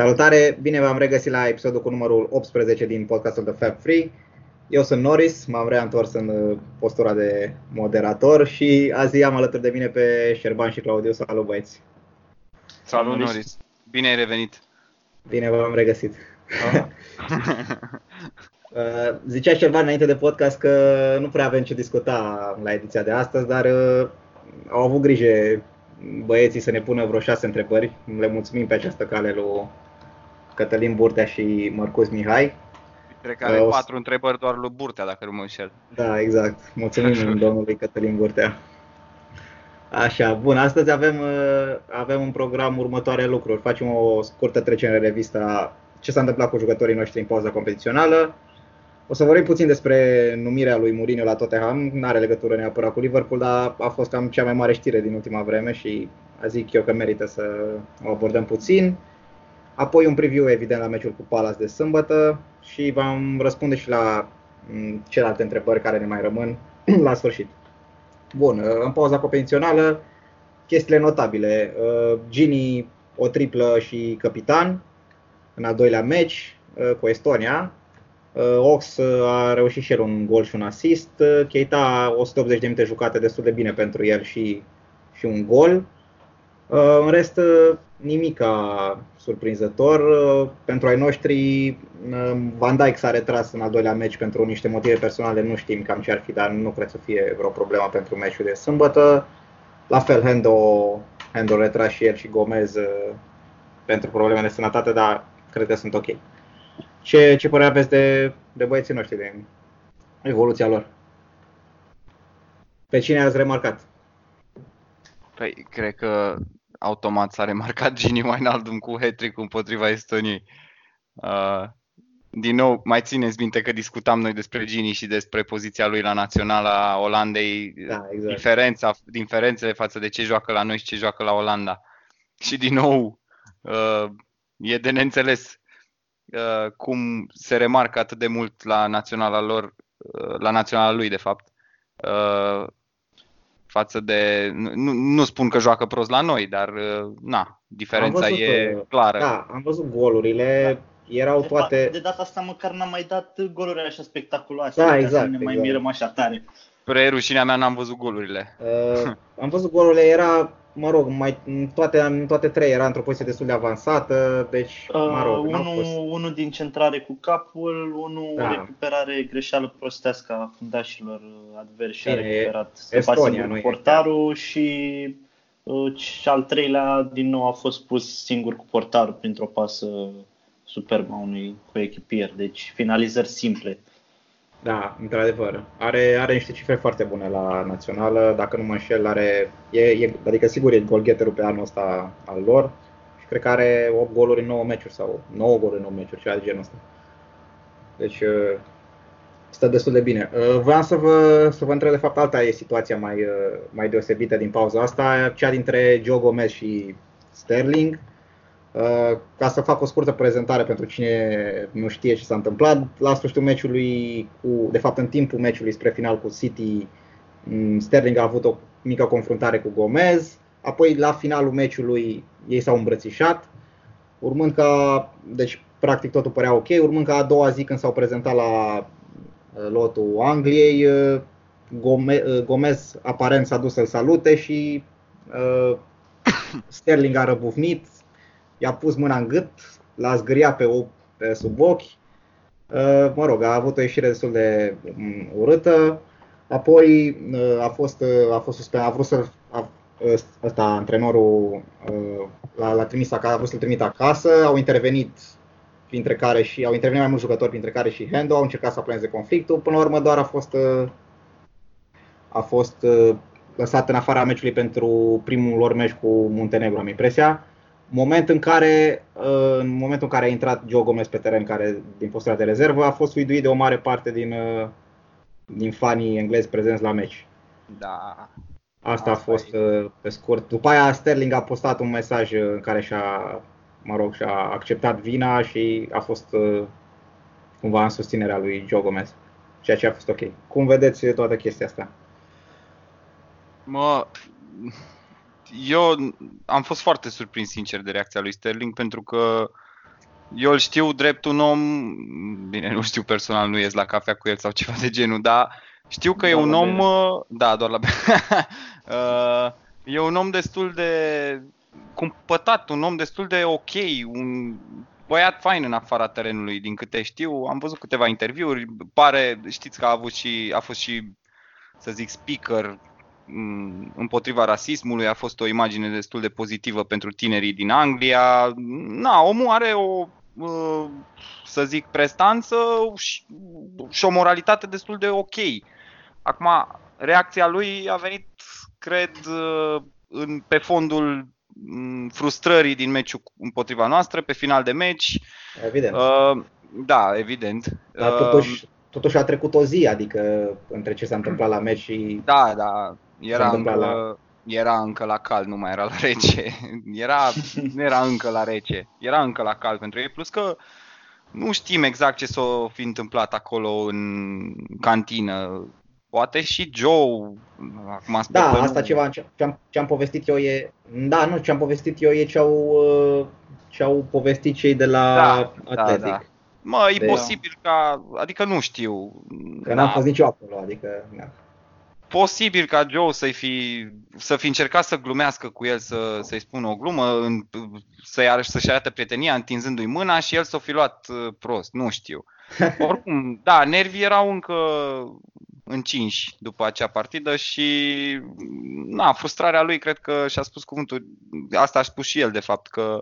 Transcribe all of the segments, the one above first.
Salutare, bine v-am regăsit la episodul cu numărul 18 din podcastul The Fab Free. Eu sunt Norris, m-am reîntors în uh, postura de moderator și azi am alături de mine pe Șerban și Claudiu. Salut băieți! Salut Norris! Bine ai revenit! Bine v-am regăsit! Oh. Zicea Șerban înainte de podcast că nu prea avem ce discuta la ediția de astăzi, dar uh, au avut grijă băieții să ne pună vreo șase întrebări. Le mulțumim pe această cale lui Cătălin Burtea și Marcus Mihai. Cred că are uh, patru întrebări doar lui Burtea, dacă nu mă înșel. Da, exact. Mulțumim domnului Cătălin Burtea. Așa, bun, astăzi avem, uh, avem un program următoare lucruri. Facem o scurtă trecere în revista ce s-a întâmplat cu jucătorii noștri în pauza competițională. O să vorbim puțin despre numirea lui Mourinho la Tottenham. Nu are legătură neapărat cu Liverpool, dar a fost cam cea mai mare știre din ultima vreme și a zic eu că merită să o abordăm puțin. Apoi un preview, evident, la meciul cu Palace de sâmbătă și vom răspunde și la mm, celelalte întrebări care ne mai rămân la sfârșit. Bun, în pauza competițională, chestiile notabile. Uh, Gini o triplă și capitan în al doilea meci uh, cu Estonia. Uh, Ox a reușit și el un gol și un assist. Keita 180 de minute jucate destul de bine pentru el și, și un gol. În rest, nimica surprinzător. Pentru ai noștri, Van Dijk s-a retras în al doilea meci pentru niște motive personale, nu știm cam ce ar fi, dar nu cred să fie vreo problemă pentru meciul de sâmbătă. La fel, Hendo, Hendo retras și el și Gomez pentru probleme de sănătate, dar cred că sunt ok. Ce, ce părere aveți de, de băieții noștri, de evoluția lor? Pe cine ați remarcat? Păi, cred că automat s-a remarcat Gini Wijnaldum cu hat împotriva Estoniei. Uh, din nou, mai țineți minte că discutam noi despre Gini și despre poziția lui la naționala Olandei, da, exact. diferența, diferențele față de ce joacă la noi și ce joacă la Olanda. Și din nou, uh, e de neînțeles uh, cum se remarcă atât de mult la naționala lor, uh, la naționala lui de fapt, uh, față de, nu, nu spun că joacă prost la noi, dar uh, na, diferența văzut, e uh, clară. Da, am văzut golurile, erau de toate... De data asta măcar n-am mai dat goluri așa spectaculoase, da, exact, ne exact. mai mirăm așa tare. Spre rușinea mea n-am văzut golurile. Uh, am văzut golurile, era mă rog, mai, toate, toate trei era într-o poziție destul de avansată, deci, mă rog, uh, unul, fost... unul din centrare cu capul, unul da. recuperare greșeală prostească a fundașilor adversi, a recuperat Estonia, nu portarul și uh, și al treilea din nou a fost pus singur cu portarul printr-o pasă superbă a unui coechipier, deci finalizări simple. Da, într-adevăr. Are, are niște cifre foarte bune la națională, dacă nu mă înșel, are, e, e, adică sigur e golgheterul pe anul ăsta al lor și cred că are 8 goluri în 9 meciuri sau 9 goluri în 9 meciuri, ceva de genul ăsta. Deci uh, stă destul de bine. Uh, vreau să vă, să vă întreb, de fapt, alta e situația mai, uh, mai deosebită din pauza asta, cea dintre Joe Gomez și Sterling. Uh, ca să fac o scurtă prezentare pentru cine nu știe ce s-a întâmplat, la sfârșitul meciului, cu, de fapt în timpul meciului spre final cu City, mm, Sterling a avut o mică confruntare cu Gomez, apoi la finalul meciului ei s-au îmbrățișat, urmând ca, deci practic totul părea ok, urmând ca a doua zi când s-au prezentat la uh, lotul Angliei, uh, Gomez aparent s-a dus să-l salute și Sterling a răbufnit, i-a pus mâna în gât, l-a zgâriat pe, pe sub ochi. Uh, mă rog, a avut o ieșire destul de um, urâtă. Apoi uh, a fost, uh, a fost suspens, a vrut să a, ăsta, antrenorul l-a, l-a trimis acasă, a vrut să-l trimită acasă, au intervenit printre care și au intervenit mai mulți jucători, printre care și Hendo, au încercat să aplaneze conflictul. Până la urmă doar a fost a fost lăsat în afara meciului pentru primul lor meci cu Muntenegru, am impresia moment în care, uh, în momentul în care a intrat Joe Gomez pe teren, care din postura de rezervă, a fost uiduit de o mare parte din, uh, din fanii englezi prezenți la meci. Da. Asta, Asta a fost e. Uh, pe scurt. După aia Sterling a postat un mesaj în care și-a, mă rog, și-a acceptat vina și a fost cumva în susținerea lui Joe Gomez. Ceea ce a fost ok. Cum vedeți toată chestia asta? Mă, eu am fost foarte surprins, sincer, de reacția lui Sterling, pentru că eu îl știu drept un om, bine, nu știu personal, nu ies la cafea cu el sau ceva de genul, dar știu că doar e un om, bine. da, doar la uh, e un om destul de cumpătat, un om destul de ok, un băiat fain în afara terenului, din câte știu. Am văzut câteva interviuri, pare, știți că a avut și, a fost și, să zic, speaker mm, împotriva rasismului, a fost o imagine destul de pozitivă pentru tinerii din Anglia. Na, omul are o, uh, să zic, prestanță și, și o moralitate destul de ok. Acum, reacția lui a venit, cred, uh, în, pe fondul Mm, frustrării din meciul împotriva noastră, pe final de meci. Evident. Uh, da, evident. Dar totuși, uh, totuși a trecut o zi, adică între ce s-a întâmplat la meci și... Da, da, era încă, la... era încă la cald, nu mai era la rece. Era, nu era încă la rece, era încă la cald pentru ei, plus că nu știm exact ce s-a fi întâmplat acolo în cantină. Poate și Joe, acum Da, asta nu... ceva, ce-am, ce-am povestit eu e, da, nu, ce-am povestit eu e ce-au, uh, ce-au povestit cei de la da, Atletic. Da, da. Mă, e de... posibil ca, adică nu știu. Că n-am da. fost nici eu acolo, adică, da. Posibil ca Joe să fi, să fi încercat să glumească cu el, să, să-i spună o glumă, în, să-i arăt, să-și arate prietenia întinzându-i mâna și el s-o fi luat uh, prost, nu știu. Oricum, da, nervii erau încă încinși după acea partidă și na, frustrarea lui cred că și-a spus cuvântul, asta a spus și el de fapt, că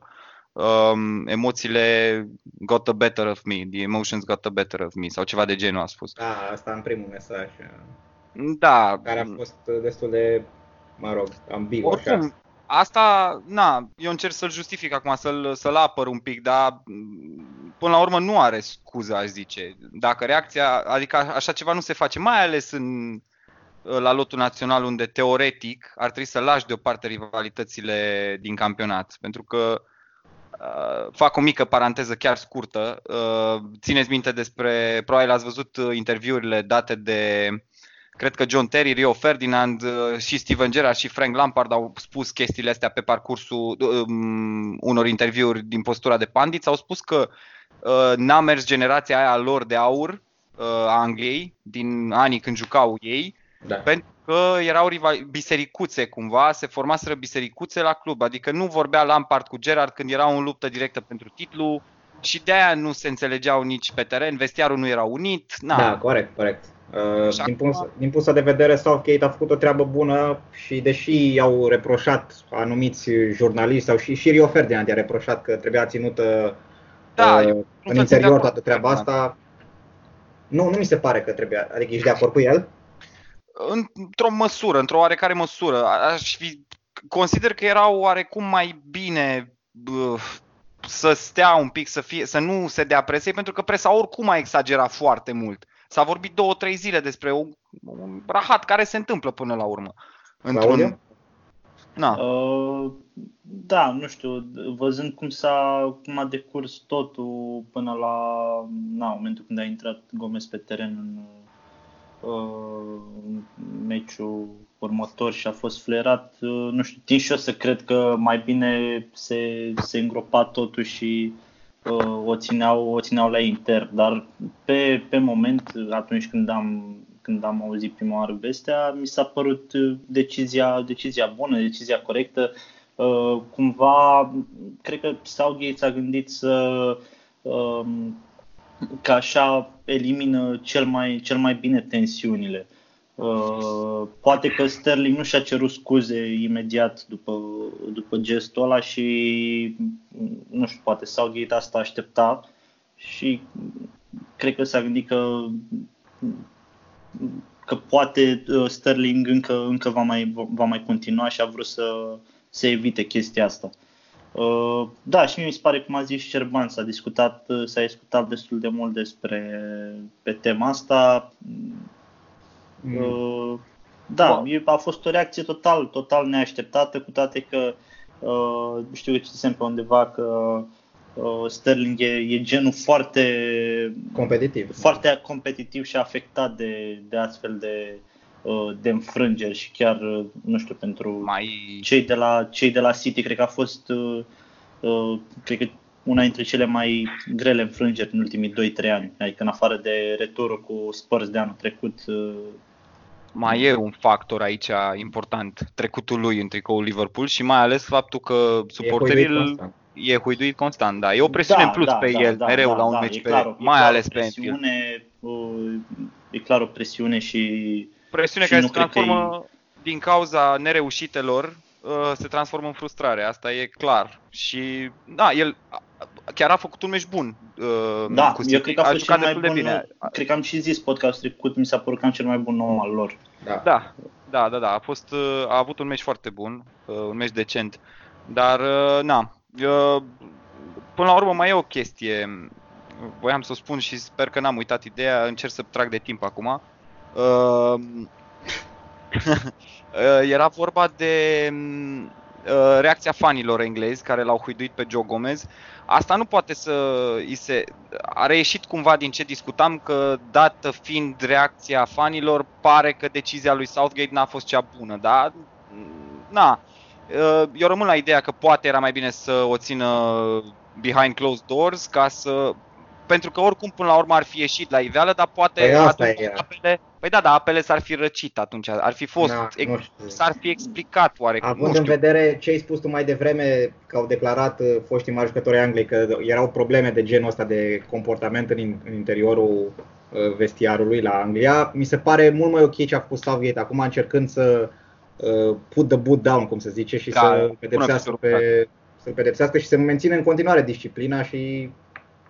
um, emoțiile got the better of me, the emotions got the better of me sau ceva de genul a spus. Da, asta în primul mesaj. Da. Care a fost destul de, mă rog, ambigu Oricum, asta, na, eu încerc să-l justific acum, să-l, să-l apăr un pic, dar până la urmă nu are scuză, aș zice. Dacă reacția, adică așa ceva nu se face, mai ales în, la lotul național unde teoretic ar trebui să lași deoparte rivalitățile din campionat. Pentru că uh, fac o mică paranteză chiar scurtă. Uh, țineți minte despre, probabil ați văzut interviurile date de Cred că John Terry, Rio Ferdinand uh, și Steven Gerrard și Frank Lampard au spus chestiile astea pe parcursul um, unor interviuri din postura de pandit. Au spus că uh, n-a mers generația aia lor de aur uh, a Angliei din anii când jucau ei, da. pentru că erau rival- bisericuțe cumva, se formaseră bisericuțe la club, adică nu vorbea Lampard cu Gerard când erau în luptă directă pentru titlu și de aia nu se înțelegeau nici pe teren, vestiarul nu era unit. Na. Da, corect, corect. Uh, din, punct, din punctul de vedere, Southgate a făcut o treabă bună și deși i-au reproșat anumiți jurnaliști sau și, și Rio Ferdinand i-a reproșat că trebuia ținută da, uh, în interior toată treaba asta, nu, nu mi se pare că trebuia, adică ești de acord cu el? Într-o măsură, într-o oarecare măsură. Aș fi, consider că era oarecum mai bine uh, să stea un pic, să, fie, să nu se dea presei, pentru că presa oricum a exagerat foarte mult. S-a vorbit două, trei zile despre un, un rahat care se întâmplă până la urmă. Într-un... Na. Uh, da, nu știu, văzând cum s-a cum a decurs totul până la na, momentul când a intrat Gomez pe teren în, uh, în meciul următor și a fost flerat, uh, nu știu, tin și eu să cred că mai bine se, se îngropa totul și uh, o, țineau, o țineau la inter, dar pe, pe moment, atunci când am, când am auzit prima oară vestea, mi s-a părut decizia, decizia bună, decizia corectă. Uh, cumva, cred că Southgate s-a gândit să uh, că așa elimină cel mai, cel mai bine tensiunile. Uh, poate că Sterling nu și-a cerut scuze imediat după, după gestul ăla și nu știu, poate Southgate asta aștepta și cred că s-a gândit că că poate uh, Sterling încă, încă va, mai, va mai continua și a vrut să, să evite chestia asta. Uh, da, și mi se pare, cum a zis Cerban, s-a discutat, s-a discutat destul de mult despre pe tema asta. Mm. Uh, da, a fost o reacție total, total neașteptată, cu toate că uh, știu că citisem pe undeva că uh, Sterling e, e genul foarte competitiv, foarte competitiv și afectat de, de astfel de, uh, de înfrângeri și chiar, uh, nu știu, pentru Mai... cei, de la, cei de la City, cred că a fost, uh, uh, cred că una dintre cele mai grele înfrângeri în ultimii 2-3 ani. Adică în afară de returul cu Spurs de anul trecut. Uh, mai e un factor aici important, trecutul lui în tricoul Liverpool și mai ales faptul că suporterii e huiduit constant, da. E o presiune da, în plus da, pe da, el, da, mereu da, la un da, meci, pe, clar, mai ales pe Anfield. E clar o presiune și... Presiune și care se transformă din cauza nereușitelor Uh, se transformă în frustrare, asta e clar. Și da, el chiar a făcut un meci bun. Uh, da, cu eu cred că a, a fost cel mai bun, de bine. Cred că am și zis podcast trecut, mi s-a părut cam cel mai bun om al lor. Da, da, da, da, da. A, fost, uh, a avut un meci foarte bun, un meci decent. Dar, na, până la urmă mai e o chestie. Voiam să o spun și sper că n-am uitat ideea, încerc să trag de timp acum. Uh, era vorba de mm, uh, reacția fanilor englezi care l-au huiduit pe Joe Gomez. Asta nu poate să îi se... A reieșit cumva din ce discutam că, dată fiind reacția fanilor, pare că decizia lui Southgate n-a fost cea bună, da? Na. Uh, eu rămân la ideea că poate era mai bine să o țină behind closed doors ca să pentru că oricum până la urmă ar fi ieșit la iveală, dar poate păi atunci apele, păi da, da, apele s-ar fi răcit atunci, ar fi fost, da, ex, s-ar fi explicat oarecum. Având în vedere ce ai spus tu mai devreme, că au declarat uh, foștii mari jucători Angliei că erau probleme de genul ăsta de comportament în, în interiorul uh, vestiarului la Anglia, mi se pare mult mai ok ce a făcut Southgate acum încercând să uh, put the boot down, cum se zice, și Ca, să pedepsească pe, să pedepsească și să mențină în continuare disciplina și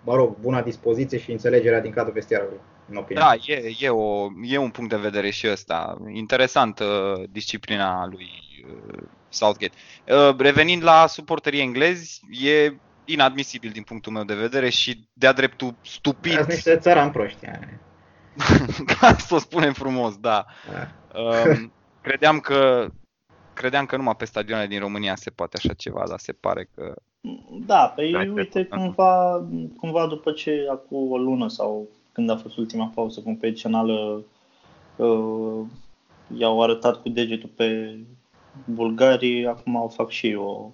mă rog, buna dispoziție și înțelegerea din cadrul vestiarului, în opinia Da, e, e, o, e un punct de vedere și ăsta. Interesant uh, disciplina lui uh, Southgate. Uh, revenind la suporterii englezi, e inadmisibil din punctul meu de vedere și de-a dreptul stupid. Ați niște țăran proști. Ca să o spunem frumos, da. da. Uh, credeam că credeam că numai pe stadioane din România se poate așa ceva, dar se pare că da, păi Hai uite, cumva, cumva după ce acum o lună sau când a fost ultima pauză competițională uh, i-au arătat cu degetul pe bulgarii, acum au fac și o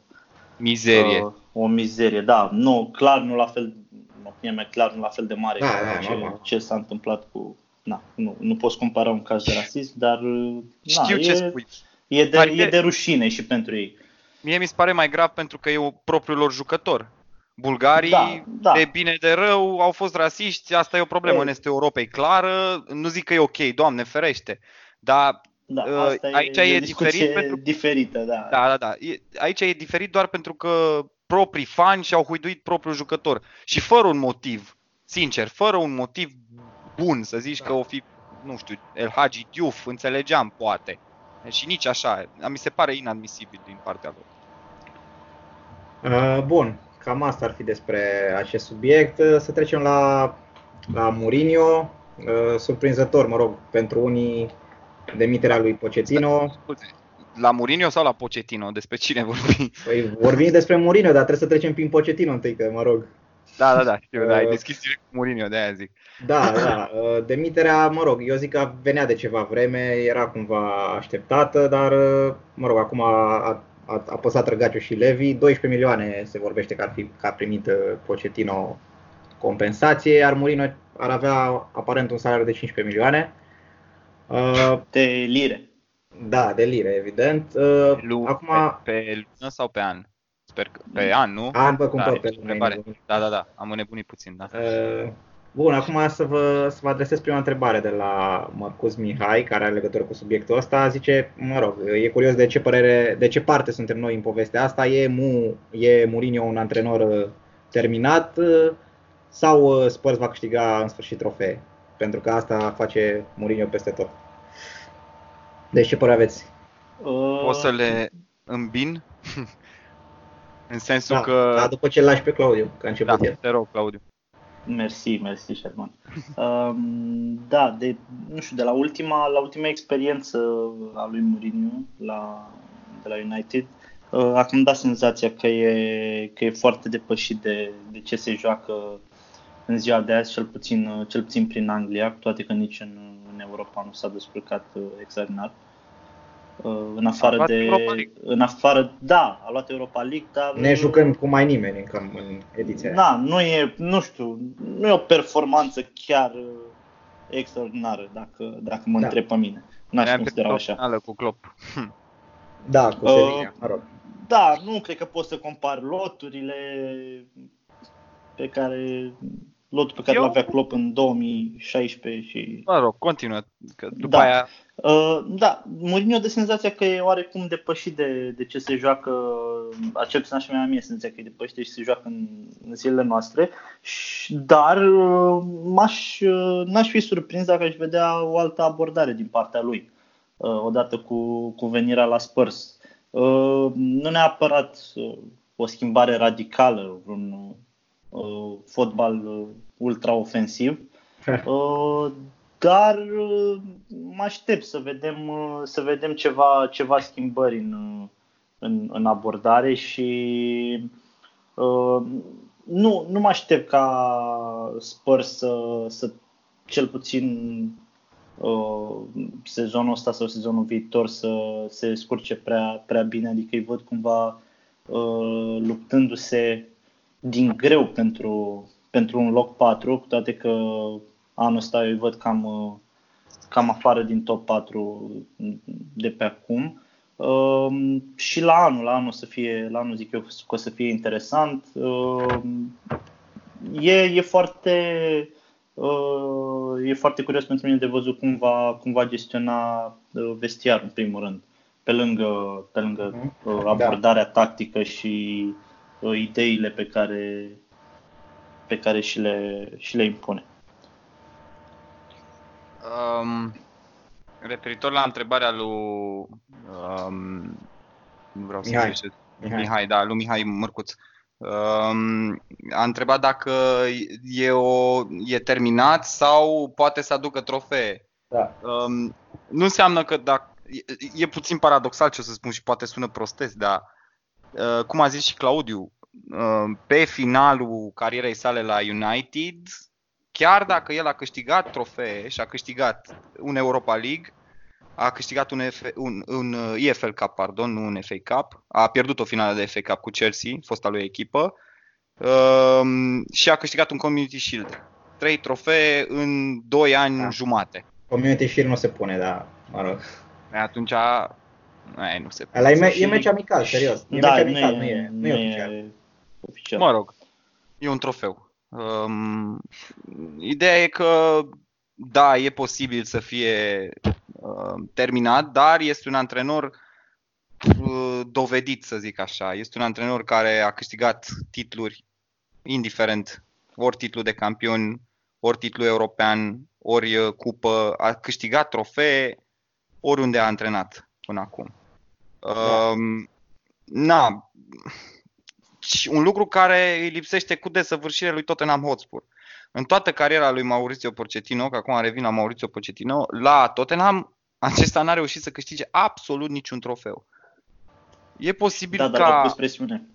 mizerie. Uh, o mizerie, da. Nu, clar nu la fel, în opinia mea, clar nu la fel de mare da, da, ce, ce s-a întâmplat cu... Na, nu, nu poți compara un caz de rasism, dar Știu na, ce e, spui. E de, e de rușine și pentru ei. Mie mi se pare mai grav pentru că e propriul lor jucător. Bulgarii, da, da. de bine de rău, au fost rasiști, asta e o problemă în Estul Europei clară. Nu zic că e ok, Doamne ferește, dar da, uh, asta aici e, e, e diferit pentru... diferită, da. Da, da, da. E, aici e diferit doar pentru că proprii fani și-au huiduit propriul jucător. Și fără un motiv, sincer, fără un motiv bun, să zici da. că o fi, nu știu, El Hagi Diouf, înțelegeam, poate. Și nici așa, mi se pare inadmisibil din partea lor. Uh, bun, cam asta ar fi despre acest subiect. Uh, să trecem la, la Mourinho. Uh, surprinzător, mă rog, pentru unii demiterea lui Pochettino. La Mourinho sau la Pochettino? Despre cine vorbim? Păi vorbim despre Mourinho, dar trebuie să trecem prin Pochettino întâi, că mă rog. Da, da, da, știu, uh, da, ai deschis direct cu Mourinho, de aia zic. Da, da, demiterea, mă rog, eu zic că venea de ceva vreme, era cumva așteptată, dar, mă rog, acum a, a, a păsat Răgaciu și Levi, 12 milioane se vorbește că ar fi că a primit uh, Pochettino compensație, iar Mourinho ar avea aparent un salariu de 15 milioane. Uh, de lire. Da, de lire, evident. Uh, Lu- Acum... Pe, pe lună sau pe an? Sper că pe an, nu? An, bă, cum da, pe lună. Da, da, da, am înnebunit puțin, da. Uh, Bun, acum să vă, să vă adresez prima întrebare de la Marcus Mihai, care are legătură cu subiectul ăsta. Zice, mă rog, e curios de ce, părere, de ce parte suntem noi în povestea asta. E, Mu, e Mourinho un antrenor uh, terminat uh, sau uh, Spurs va câștiga în sfârșit trofee? Pentru că asta face Mourinho peste tot. Deci ce părere aveți? O să le îmbin? în sensul da, că... Da, după ce lași pe Claudiu, că a început da, el. te rog, Claudiu. Mersi, mersi, Sherman. Um, da, de, nu știu, de la ultima, la ultima experiență a lui Mourinho la, de la United, uh, acum da senzația că e, că e foarte depășit de, de ce se joacă în ziua de azi, cel puțin, cel puțin prin Anglia, cu toate că nici în, în Europa nu s-a descurcat uh, extraordinar. În afară de... În afară, da, a luat Europa League, dar... Ne jucând cu mai nimeni în, în ediția Da, nu e, nu știu, nu e o performanță chiar extraordinară, dacă, dacă mă da. întreb pe mine. N-aș considera așa. cu Klopp. Da, cu Sevilla, uh, mă rog. Da, nu cred că poți să compari loturile pe care lotul pe care l-avea Klopp în 2016 și... Mă rog, continuă, că după da. aia... Uh, da, Mourinho de senzația că e oarecum depășit de, de ce se joacă, acel puțin așa mi-a mie senzația că e depășit de ce se joacă în, în zilele noastre, și, dar uh, m-aș, uh, n-aș fi surprins dacă aș vedea o altă abordare din partea lui, uh, odată cu, cu venirea la Spurs. Uh, nu neapărat uh, o schimbare radicală, vreun uh, fotbal uh, ultra-ofensiv, uh, dar uh, mă aștept să vedem, uh, să vedem ceva, ceva schimbări în, uh, în, în abordare și uh, nu, nu mă aștept ca Spurs să, să cel puțin uh, sezonul ăsta sau sezonul viitor să se scurce prea, prea bine, adică îi văd cumva uh, luptându-se din greu pentru, pentru un loc 4, cu toate că anul ăsta eu îi văd cam, cam afară din top 4 de pe acum. Uh, și la anul, la anul să fie, la anul zic eu că o să fie interesant. Uh, e, e foarte uh, e foarte curios pentru mine de văzut cum va, cum va gestiona uh, vestiarul în primul rând. Pe lângă, pe lângă mhm. uh, abordarea da. tactică și uh, ideile pe care, pe care și le, și le impune. Um, referitor la întrebarea lui um, nu vreau să Mihai. zic Mihai. Mihai, da, lui Mihai Mărcuț. Um, a întrebat dacă e, o, e terminat sau poate să aducă trofee. Da. Um, nu înseamnă că dacă e, e puțin paradoxal ce o să spun și poate sună prostesc, dar uh, cum a zis și Claudiu, uh, pe finalul carierei sale la United, chiar dacă el a câștigat trofee și a câștigat un Europa League, a câștigat un, F, un, un EFL Cup, pardon, nu un FA Cup, a pierdut o finală de FA Cup cu Chelsea, fosta lui echipă, um, și a câștigat un Community Shield. Trei trofee în 2 ani da. jumate. Community Shield nu se pune, dar mă rog. Atunci ai, nu se pune. Ăla e, e meci amical, serios. E da, meci amical, nu e, nu e, nu e oficial. Oficial. Mă rog, e un trofeu. Um, ideea e că, da, e posibil să fie uh, terminat, dar este un antrenor uh, dovedit, să zic așa. Este un antrenor care a câștigat titluri, indiferent, ori titlu de campion, ori titlu european, ori uh, cupă, a câștigat trofee oriunde a antrenat până acum. Da. Um, na, și un lucru care îi lipsește cu desăvârșire lui Tottenham Hotspur. În toată cariera lui Maurizio Pochettino, că acum revin la Maurizio Pochettino, la Tottenham acesta n-a reușit să câștige absolut niciun trofeu. E posibil da, ca... Da, dar pus presiune.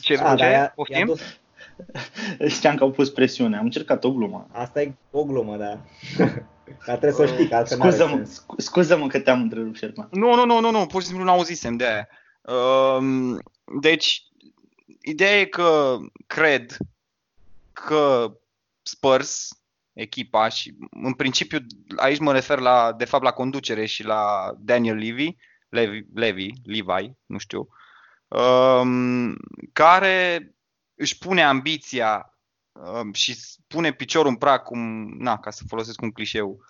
Ce, A, ce? Poftim? Dus... Știam că au pus presiune, am încercat o glumă. Asta e o glumă, da. Dar trebuie să o știi, că altfel scuză-mă, scuză-mă că te-am întrerupt, Șerman. Nu, nu, nu, nu, nu, pur și simplu n-auzisem de aia. Um, deci, ideea e că cred că Spurs, echipa și în principiu aici mă refer la, de fapt la conducere și la Daniel Levy, Levy, Levy Levi, nu știu, um, care își pune ambiția um, și pune piciorul în prag, cum, na, ca să folosesc un clișeu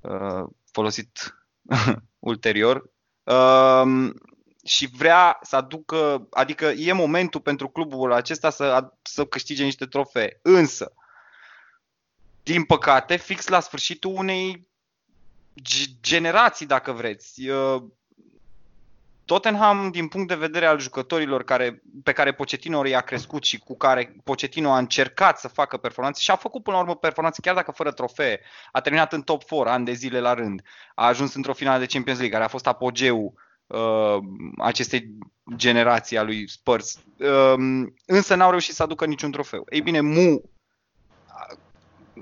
uh, folosit ulterior, um, și vrea să aducă, adică e momentul pentru clubul acesta să, să câștige niște trofee. Însă, din păcate, fix la sfârșitul unei generații, dacă vreți. Tottenham, din punct de vedere al jucătorilor care, pe care Pochettino i-a crescut și cu care Pochettino a încercat să facă performanțe și a făcut până la urmă performanțe chiar dacă fără trofee, a terminat în top 4 ani de zile la rând, a ajuns într-o finală de Champions League, care a fost apogeul uh, acestei generații a lui Spurs. Uh, însă n-au reușit să aducă niciun trofeu. Ei bine, Mu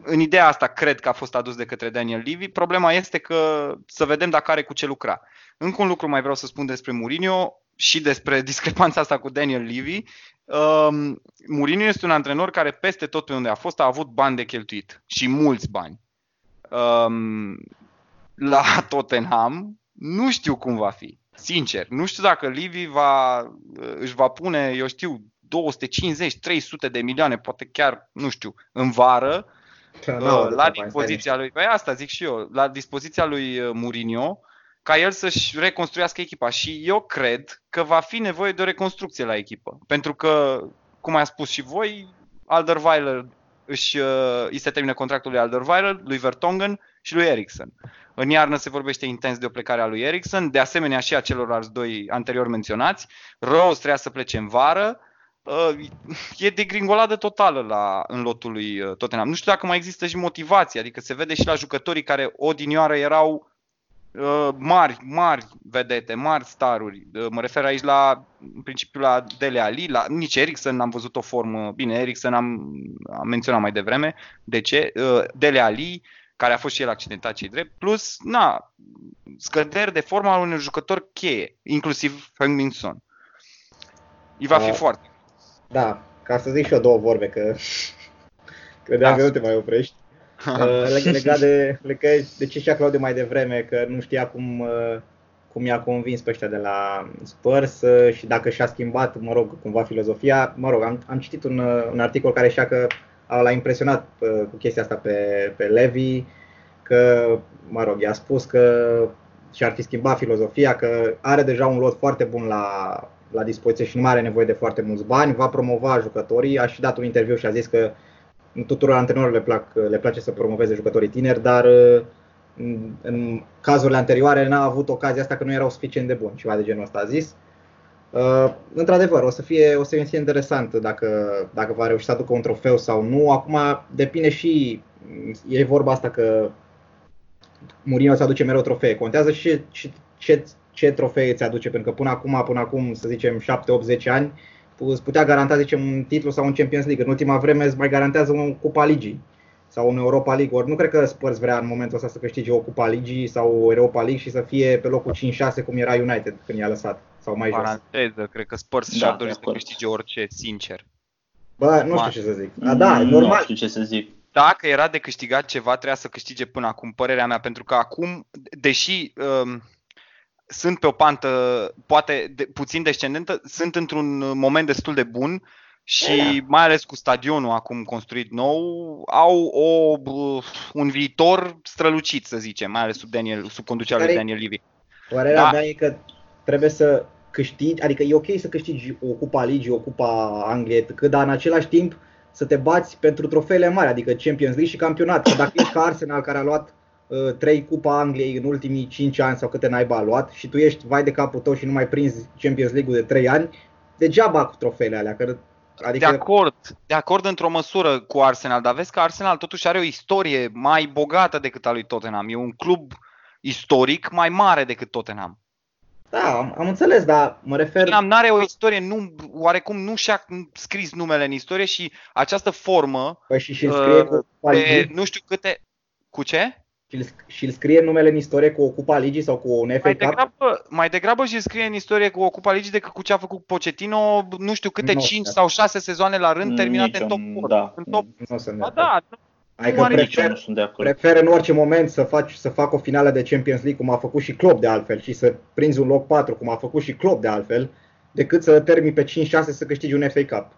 în ideea asta cred că a fost adus de către Daniel Levy. Problema este că să vedem dacă are cu ce lucra. Încă un lucru mai vreau să spun despre Mourinho și despre discrepanța asta cu Daniel Levy. Um, Mourinho este un antrenor care peste tot pe unde a fost a avut bani de cheltuit și mulți bani. Um, la Tottenham nu știu cum va fi. Sincer, nu știu dacă Levy va, își va pune, eu știu, 250-300 de milioane, poate chiar, nu știu, în vară, uh, la dispoziția lui, păi asta zic și eu, la dispoziția lui uh, Mourinho, ca el să-și reconstruiască echipa. Și eu cred că va fi nevoie de o reconstrucție la echipă. Pentru că, cum ai spus și voi, Alderweiler își, uh, îi se termină contractul lui Alderweiler, lui Vertonghen și lui Ericsson. În iarnă se vorbește intens de o plecare a lui Ericsson, de asemenea și a celorlalți doi anterior menționați. Rose trebuia să plece în vară. Uh, e de gringoladă totală la, în lotul lui uh, Tottenham. Nu știu dacă mai există și motivație, adică se vede și la jucătorii care odinioară erau uh, mari, mari vedete, mari staruri. Mă refer aici la, în principiu, la Dele Ali, la, nici Ericsson n-am văzut o formă. Bine, Ericsson am, am menționat mai devreme. De ce? Dele Ali, care a fost și el accidentat cei drept, plus, na, scăderi de formă al unui jucător cheie, inclusiv Heung-Min Son. Îi va fi uh, foarte. Da, ca să zic și eu două vorbe, că credeam da. că nu te mai oprești. Uh, legat de, legat de ce și-a Claudiu mai devreme, că nu știa cum, uh, cum i-a convins pe ăștia de la Spurs uh, și dacă și-a schimbat, mă rog, cumva filozofia. Mă rog, am, am citit un, uh, un articol care și-a că l-a impresionat uh, cu chestia asta pe, pe Levi, că, mă rog, i-a spus că și-ar fi schimbat filozofia, că are deja un lot foarte bun la, la dispoziție și nu mai are nevoie de foarte mulți bani, va promova jucătorii, a și dat un interviu și a zis că tuturor antrenorilor le, plac, le place să promoveze jucătorii tineri, dar uh, în, în cazurile anterioare n-a avut ocazia asta că nu erau suficient de buni, ceva de genul ăsta a zis. Uh, într-adevăr, o să fie, o să fie interesant dacă, dacă va reuși să aducă un trofeu sau nu. Acum depinde și, e vorba asta că Mourinho să aduce mereu trofee. Contează și ce, ce, ce trofee îți aduce, pentru că până acum, până acum, să zicem 7, 8, 10 ani, îți putea garanta, zicem, un titlu sau un Champions League. În ultima vreme îți mai garantează un Cupa Ligii sau un Europa League. Ori nu cred că Spurs vrea în momentul ăsta să câștige o Cupa Ligii sau o Europa League și să fie pe locul 5-6 cum era United când i-a lăsat sau mai Paranteză, jos. cred că Spurs da, și-ar dori să câștige orice, sincer. Bă, nu știu ce să zic. A, da, nu normal. Nu știu ce să zic. Dacă era de câștigat ceva, trebuia să câștige până acum, părerea mea, pentru că acum, deși um, sunt pe o pantă poate de, puțin descendentă, sunt într-un moment destul de bun și mai ales cu stadionul acum construit nou, au o, un viitor strălucit, să zicem, mai ales sub, Daniel, sub conducerea lui Daniel Levy. Părerea da. mea e că trebuie să câștigi, adică e ok să câștigi o Cupa Ligii, o Cupa Angliei, cât, dar în același timp să te bați pentru trofeele mari, adică Champions League și campionat. Că dacă ești ca Arsenal care a luat uh, 3 Cupa Angliei în ultimii 5 ani sau câte naiba a luat și tu ești vai de capul tău și nu mai prinzi Champions League-ul de 3 ani, degeaba cu trofeele alea, că Adică... De acord, de acord într-o măsură cu Arsenal, dar vezi că Arsenal totuși are o istorie mai bogată decât a lui Tottenham. E un club istoric mai mare decât Tottenham. Da, am, am înțeles, dar mă refer... Tottenham are o istorie, nu, oarecum nu și-a scris numele în istorie și această formă... Păi și și scrie uh, cu pe, nu știu câte... Cu ce? și îl scrie numele în istorie cu o Cupa Ligii sau cu un FA mai degrabă, mai degrabă și scrie în istorie cu o Cupa Ligii decât cu ce a făcut Pochettino, nu știu câte no, 5 sau 6 sezoane la rând terminate în top 4. Da, în top... Nu sunt da, da, Adică prefer, nu sunt de acord. prefer în orice moment să faci să fac o finală de Champions League cum a făcut și Klopp de altfel și să prinzi un loc 4 cum a făcut și Klopp de altfel, decât să termini pe 5-6 să câștigi un FA Cup.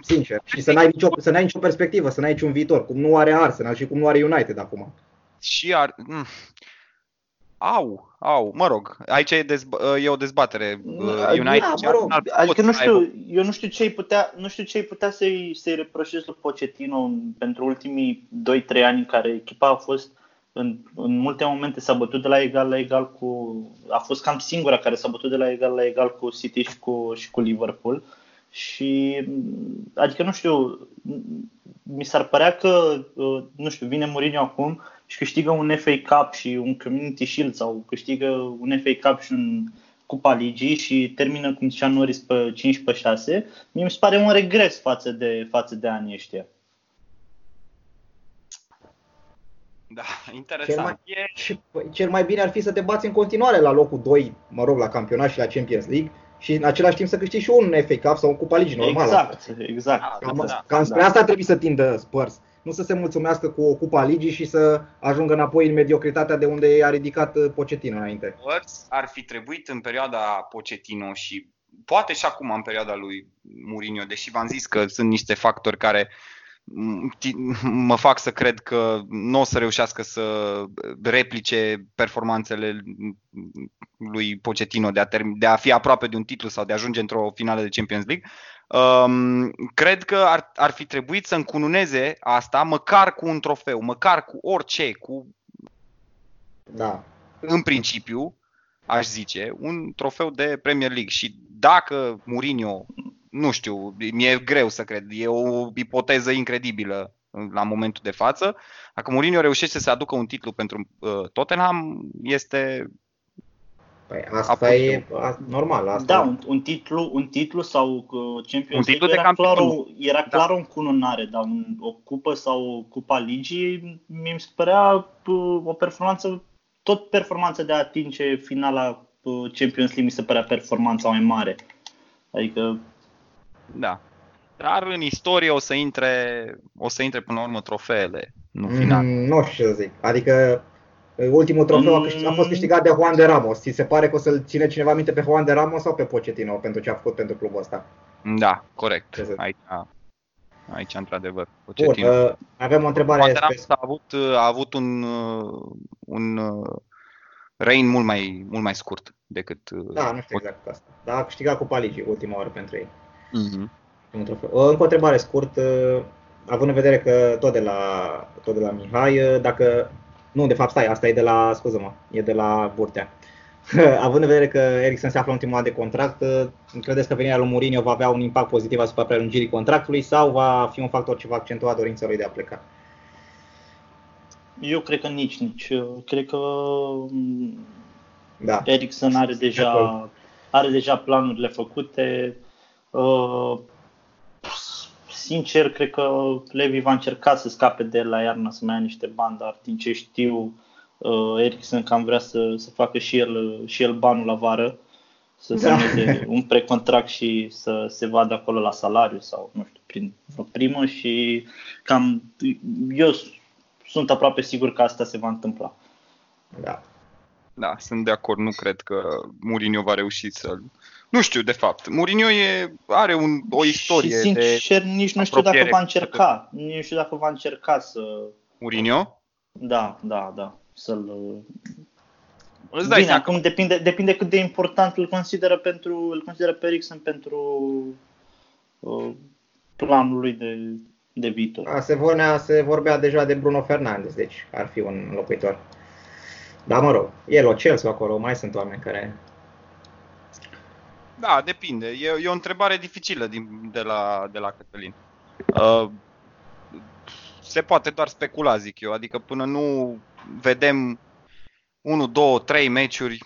Sincer. Și să n-ai nicio, să n-ai nicio perspectivă, să n-ai niciun viitor, cum nu are Arsenal și cum nu are United acum. Și ar... Mm. Au, au, mă rog, aici e, dezb- e o dezbatere. Uh, da, United da, mă rog, adică nu știu, eu nu știu ce ai putea, nu știu ce ai putea să-i, să-i reproșezi lui Pochettino pentru ultimii 2-3 ani în care echipa a fost în, în multe momente s-a bătut de la egal la egal cu a fost cam singura care s-a bătut de la egal la egal cu City și cu, și cu Liverpool. Uh, și adică nu știu, mi s-ar părea că, uh, nu știu, vine Mourinho acum și câștigă un FA Cup și un Community Shield sau câștigă un FA Cup și un Cupa Ligii și termină, cum zicea Norris, pe 5-6, 6 mie mi se pare un regres față de, față de anii ăștia. Da, interesant. Cel mai, și, cel mai bine ar fi să te bați în continuare la locul 2, mă rog, la campionat și la Champions League și în același timp să câștigi și un FA Cup sau un Cupa Ligii normal. Exact, exact. Da, cam, da, cam spre da. asta trebuie să tindă Spurs. Nu să se mulțumească cu o Cupa Ligii și să ajungă înapoi în mediocritatea de unde i-a ridicat uh, Pochettino înainte. Spurs ar fi trebuit în perioada Pochettino și poate și acum în perioada lui Mourinho, deși v-am zis că sunt niște factori care mă fac să cred că nu o să reușească să replice performanțele lui Pochettino de a, term- de a fi aproape de un titlu sau de a ajunge într-o finală de Champions League. Um, cred că ar, ar fi trebuit să încununeze asta măcar cu un trofeu, măcar cu orice, cu da. în principiu, aș zice, un trofeu de Premier League și dacă Mourinho nu știu, mi-e greu să cred. E o ipoteză incredibilă la momentul de față. Dacă Mourinho reușește să aducă un titlu pentru uh, Tottenham, este Păi asta e a, normal. Asta da, un, un, titlu, un titlu sau uh, Champions un titlu League era, clar o, era da. clar o încununare, dar un, o cupă sau cupa ligii mi se părea uh, o performanță, tot performanța de a atinge finala uh, Champions League mi se părea performanța mai mare. Adică da. Dar în istorie o să intre, o să intre până la urmă trofeele, nu final. Mm, nu știu ce să zic. Adică ultimul trofeu a, câștig, a fost câștigat de Juan de Ramos. Ți se pare că o să-l ține cineva minte pe Juan de Ramos sau pe Pochettino pentru ce a făcut pentru clubul ăsta? Da, corect. Aici, aici într-adevăr. Pochettino. Bun, uh, avem o întrebare. Juan de Ramos a avut, a avut un, uh, un uh, reign mult mai, mult mai scurt decât... Da, nu știu exact asta. Dar a câștigat cu Ligii ultima oară pentru ei. Uh-huh. Încă o întrebare scurtă, având în vedere că tot de la, tot de la Mihai, dacă nu, de fapt, stai, asta e de la, scuză-mă, e de la Burtea. Având în vedere că Ericsson se află în ultimul an de contract, credeți că venirea lui Mourinho va avea un impact pozitiv asupra prelungirii contractului sau va fi un factor ce va accentua dorința lui de a pleca? Eu cred că nici, nici. Cred că da. Ericsson are deja, are deja planurile făcute. Uh, sincer, cred că Levi va încerca să scape de la iarnă să mai ia niște bani, dar din ce știu, uh, Ericsson cam vrea să, să facă și el, și el banul la vară, să da. semneze un precontract și să se vadă acolo la salariu sau, nu știu, prin o primă și cam eu sunt aproape sigur că asta se va întâmpla. Da. Da, sunt de acord. Nu cred că Mourinho va reuși să nu știu, de fapt. Mourinho e, are un, o istorie și sincer, de nici nu știu dacă va încerca. Nici nu știu dacă va încerca să... Mourinho? Da, da, da. Să-l... Îți dai Bine, acum depinde, depinde cât de important îl consideră pentru, îl consideră pe Ericsson pentru uh, planul lui de, de viitor. A, se, vorbea, se vorbea deja de Bruno Fernandes, deci ar fi un locuitor. Dar mă rog, el o Chelsea acolo, mai sunt oameni care da, depinde. E, e o întrebare dificilă din, de, la, de la Cătălin. Uh, se poate doar specula, zic eu. Adică până nu vedem 1, 2, 3 meciuri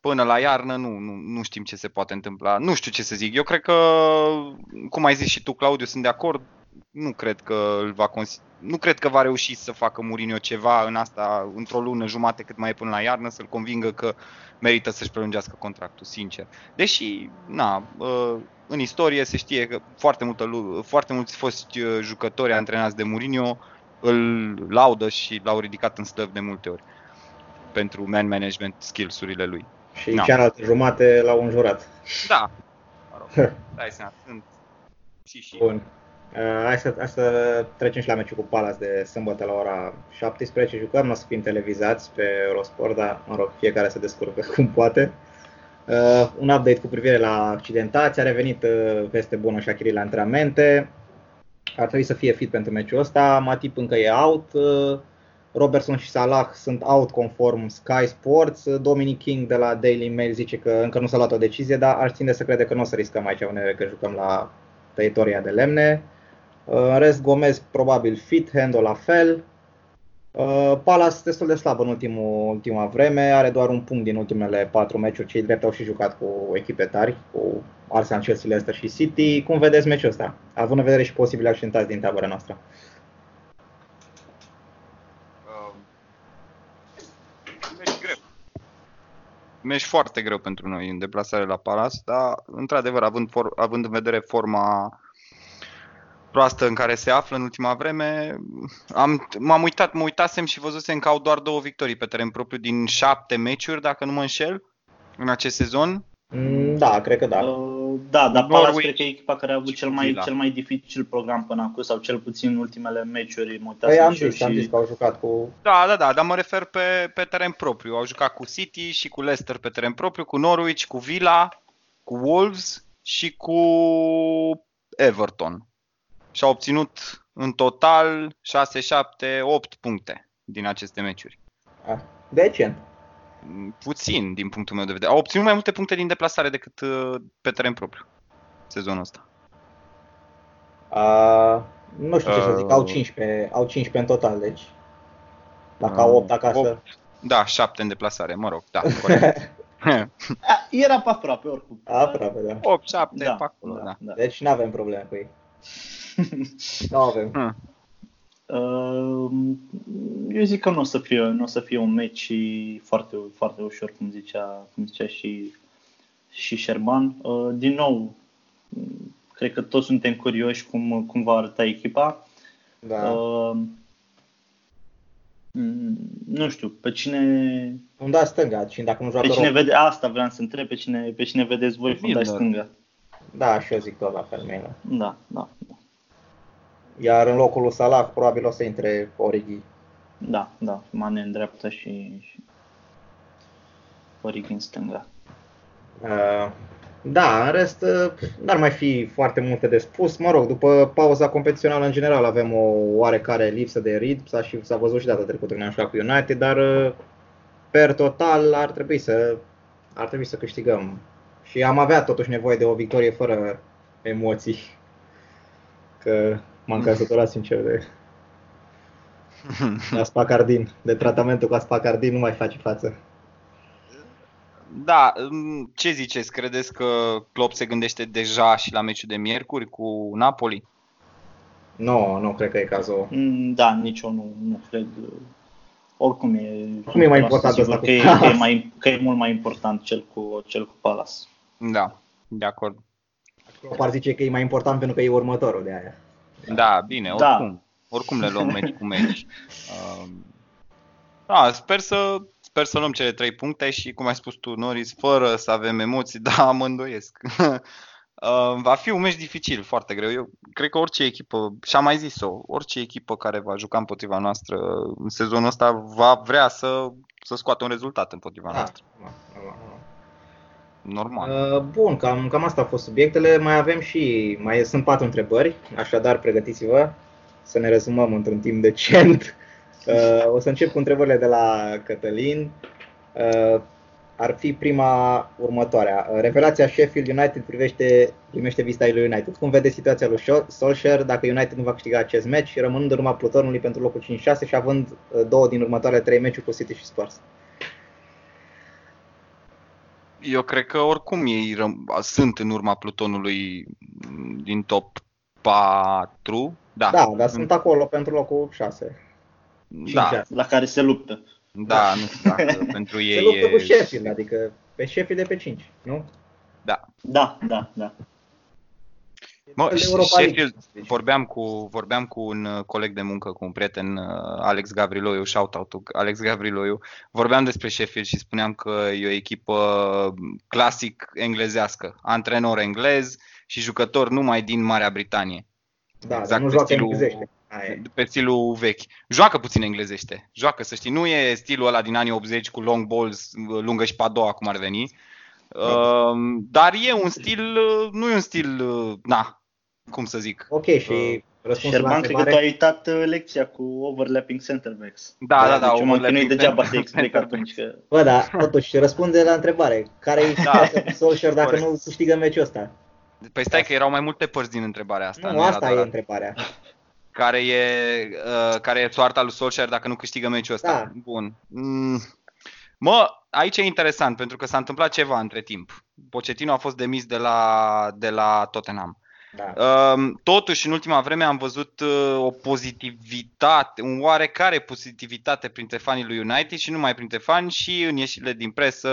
până la iarnă, nu, nu, nu știm ce se poate întâmpla. Nu știu ce să zic. Eu cred că, cum ai zis și tu, Claudiu, sunt de acord. Nu cred că îl va nu cred că va reuși să facă Mourinho ceva în asta, într-o lună jumate cât mai e până la iarnă, să-l convingă că merită să-și prelungească contractul, sincer. Deși, na, ă, în istorie se știe că foarte, multă, foarte mulți foști ă, jucători antrenați de Mourinho îl laudă și l-au ridicat în stăv de multe ori pentru man management skills-urile lui. Și na. cealaltă jumate l-au înjurat. Da, mă rog, dai seama, sunt și și. Bun. Uh, hai, să, hai să trecem și la meciul cu Palace de sâmbătă la ora 17. Jucăm, nu o să fim televizați pe Eurosport, dar mă rog, fiecare să descurcă cum poate. Uh, un update cu privire la accidentați. A revenit uh, veste bună Shakiri la antrenamente. Ar trebui să fie fit pentru meciul ăsta. Matip încă e out. Uh, Robertson și Salah sunt out conform Sky Sports. Uh, Dominic King de la Daily Mail zice că încă nu s-a luat o decizie, dar ar ține să crede că nu o să riscăm aici, că jucăm la teritoria de lemne. Uh, în rest, Gomez probabil fit, Hendo la fel. Uh, Palace destul de slab în ultimul, ultima vreme, are doar un punct din ultimele patru meciuri, cei drept au și jucat cu echipe tari, cu Arsenal, Chelsea, Leicester și City. Cum vedeți meciul ăsta, având în vedere și posibile accentați din tabăra noastră? Um, meci foarte greu pentru noi în deplasare la Palas, dar într-adevăr, având, for, având în vedere forma proastă în care se află în ultima vreme, am, m-am uitat, mă uitasem și văzusem că au doar două victorii pe teren propriu din șapte meciuri, dacă nu mă înșel, în acest sezon. Mm, da, cred că da. Uh, da, dar Palace cred că e echipa care a avut cel mai, cel mai dificil program până acum, sau cel puțin în ultimele meciuri. Mă păi am zis, și... am zis că au jucat cu... Da, da, da, dar mă refer pe, pe teren propriu. Au jucat cu City și cu Leicester pe teren propriu, cu Norwich, cu Villa, cu Wolves și cu Everton. Și au obținut în total 6, 7, 8 puncte din aceste meciuri. Ah, decent puțin din punctul meu de vedere. Au obținut mai multe puncte din deplasare decât uh, pe teren propriu sezonul ăsta. Uh, nu știu ce uh, să zic, au 15, au 15 în total, deci dacă uh, au 8 acasă. 8, da, 7 în deplasare, mă rog, da, corect. Era pe aproape, oricum. Aproape, da. 8, 7, da, pe acolo, da. da. da. Deci nu avem probleme cu ei. Nu avem. Hmm. Ehm, eu zic că nu o să fie, nu o să fie un meci foarte, foarte ușor, cum zicea, cum zicea și, și Șerban. Ehm, din nou, cred că toți suntem curioși cum, cum va arăta echipa. Da. Uh, nu știu, pe cine... Funda stânga, și dacă nu joacă Pe cine vede, asta vreau să întreb, pe cine, pe cine vedeți voi funda stânga? Da, și eu zic tot la fel, Da, da, da. Iar în locul lui Salah probabil o să intre Origi. Da, da, Mane în dreapta și, și Origi în stânga. Uh, da, în rest uh, n-ar mai fi foarte multe de spus. Mă rog, după pauza competițională în general avem o oarecare lipsă de ritm, s-a, și, s-a văzut și data trecută când am jucat cu United, dar uh, per total ar trebui să ar trebui să câștigăm. Și am avea totuși nevoie de o victorie fără emoții. Că M-am căsătorat sincer de aspacardin, de tratamentul cu aspacardin nu mai face față. Da, ce ziceți? Credeți că Klopp se gândește deja și la meciul de miercuri cu Napoli? Nu, no, nu cred că e cazul. Mm, da, nici eu nu, nu cred. Oricum e, Cum e mai important asta că, e, că, e mai, că e mult mai important cel cu, cel cu Palace. Da, de acord. Klopp ar zice că e mai important pentru că e următorul de aia. Da, bine, da. oricum. Da. Oricum le luăm meci cu meci. Uh, da, sper să, sper să luăm cele trei puncte și, cum ai spus tu, Noris, fără să avem emoții, da, mă îndoiesc. uh, va fi un meci dificil, foarte greu. Eu cred că orice echipă, și am mai zis-o, orice echipă care va juca împotriva noastră în sezonul ăsta va vrea să, să scoată un rezultat împotriva da. noastră. Da, da, da normal. Uh, bun, cam, cam asta au fost subiectele. Mai avem și, mai sunt patru întrebări, așadar pregătiți-vă să ne rezumăm într-un timp decent. Uh, o să încep cu întrebările de la Cătălin. Uh, ar fi prima următoarea. Revelația Sheffield United privește, primește vista lui United. Cum vede situația lui Solskjaer dacă United nu va câștiga acest meci, rămânând în urma plutonului pentru locul 5-6 și având două din următoarele trei meciuri cu City și Spurs? Eu cred că oricum ei răm- sunt în urma plutonului din top 4. Da, da dar sunt acolo pentru locul 6. Da. La care se luptă. Da, nu știu dacă pentru ei Se luptă e... cu Sheffield, adică pe Sheffield de pe 5, nu? Da. Da, da, da. Mă, Sheffield, vorbeam cu, vorbeam cu un uh, coleg de muncă, cu un prieten, uh, Alex Gavriloiu, shout-out Alex Gavriloiu. Vorbeam despre Sheffield și spuneam că e o echipă clasic englezească, antrenor englez și jucător numai din Marea Britanie. Da, exact nu joacă stilul, englezește. Pe stilul vechi. Joacă puțin englezește. Joacă, să știi. Nu e stilul ăla din anii 80 cu long balls, lungă și padoa, cum ar veni. Uh, dar e un stil, nu e un stil, na, cum să zic. Ok, și uh, răspunsul Șerban, cred că tu ai uitat uh, lecția cu overlapping center backs. Da, da, da. da deci overlapping nu degeaba să explic atunci că... Bă, da, totuși, răspunde la întrebare. Care e da. Solskjaer dacă nu câștigă meciul ăsta? Păi stai că erau mai multe părți din întrebarea asta. Nu, nu asta e întrebarea. Care e, uh, care e soarta lui Solskjaer dacă nu câștigă meciul ăsta? Da. Bun. Mm. Mă, aici e interesant pentru că s-a întâmplat ceva între timp. Pochettino a fost demis de la, de la Tottenham. Da. Um, totuși, în ultima vreme am văzut uh, o pozitivitate, un oarecare pozitivitate printre fanii lui United și nu numai printre fani și în ieșirile din presă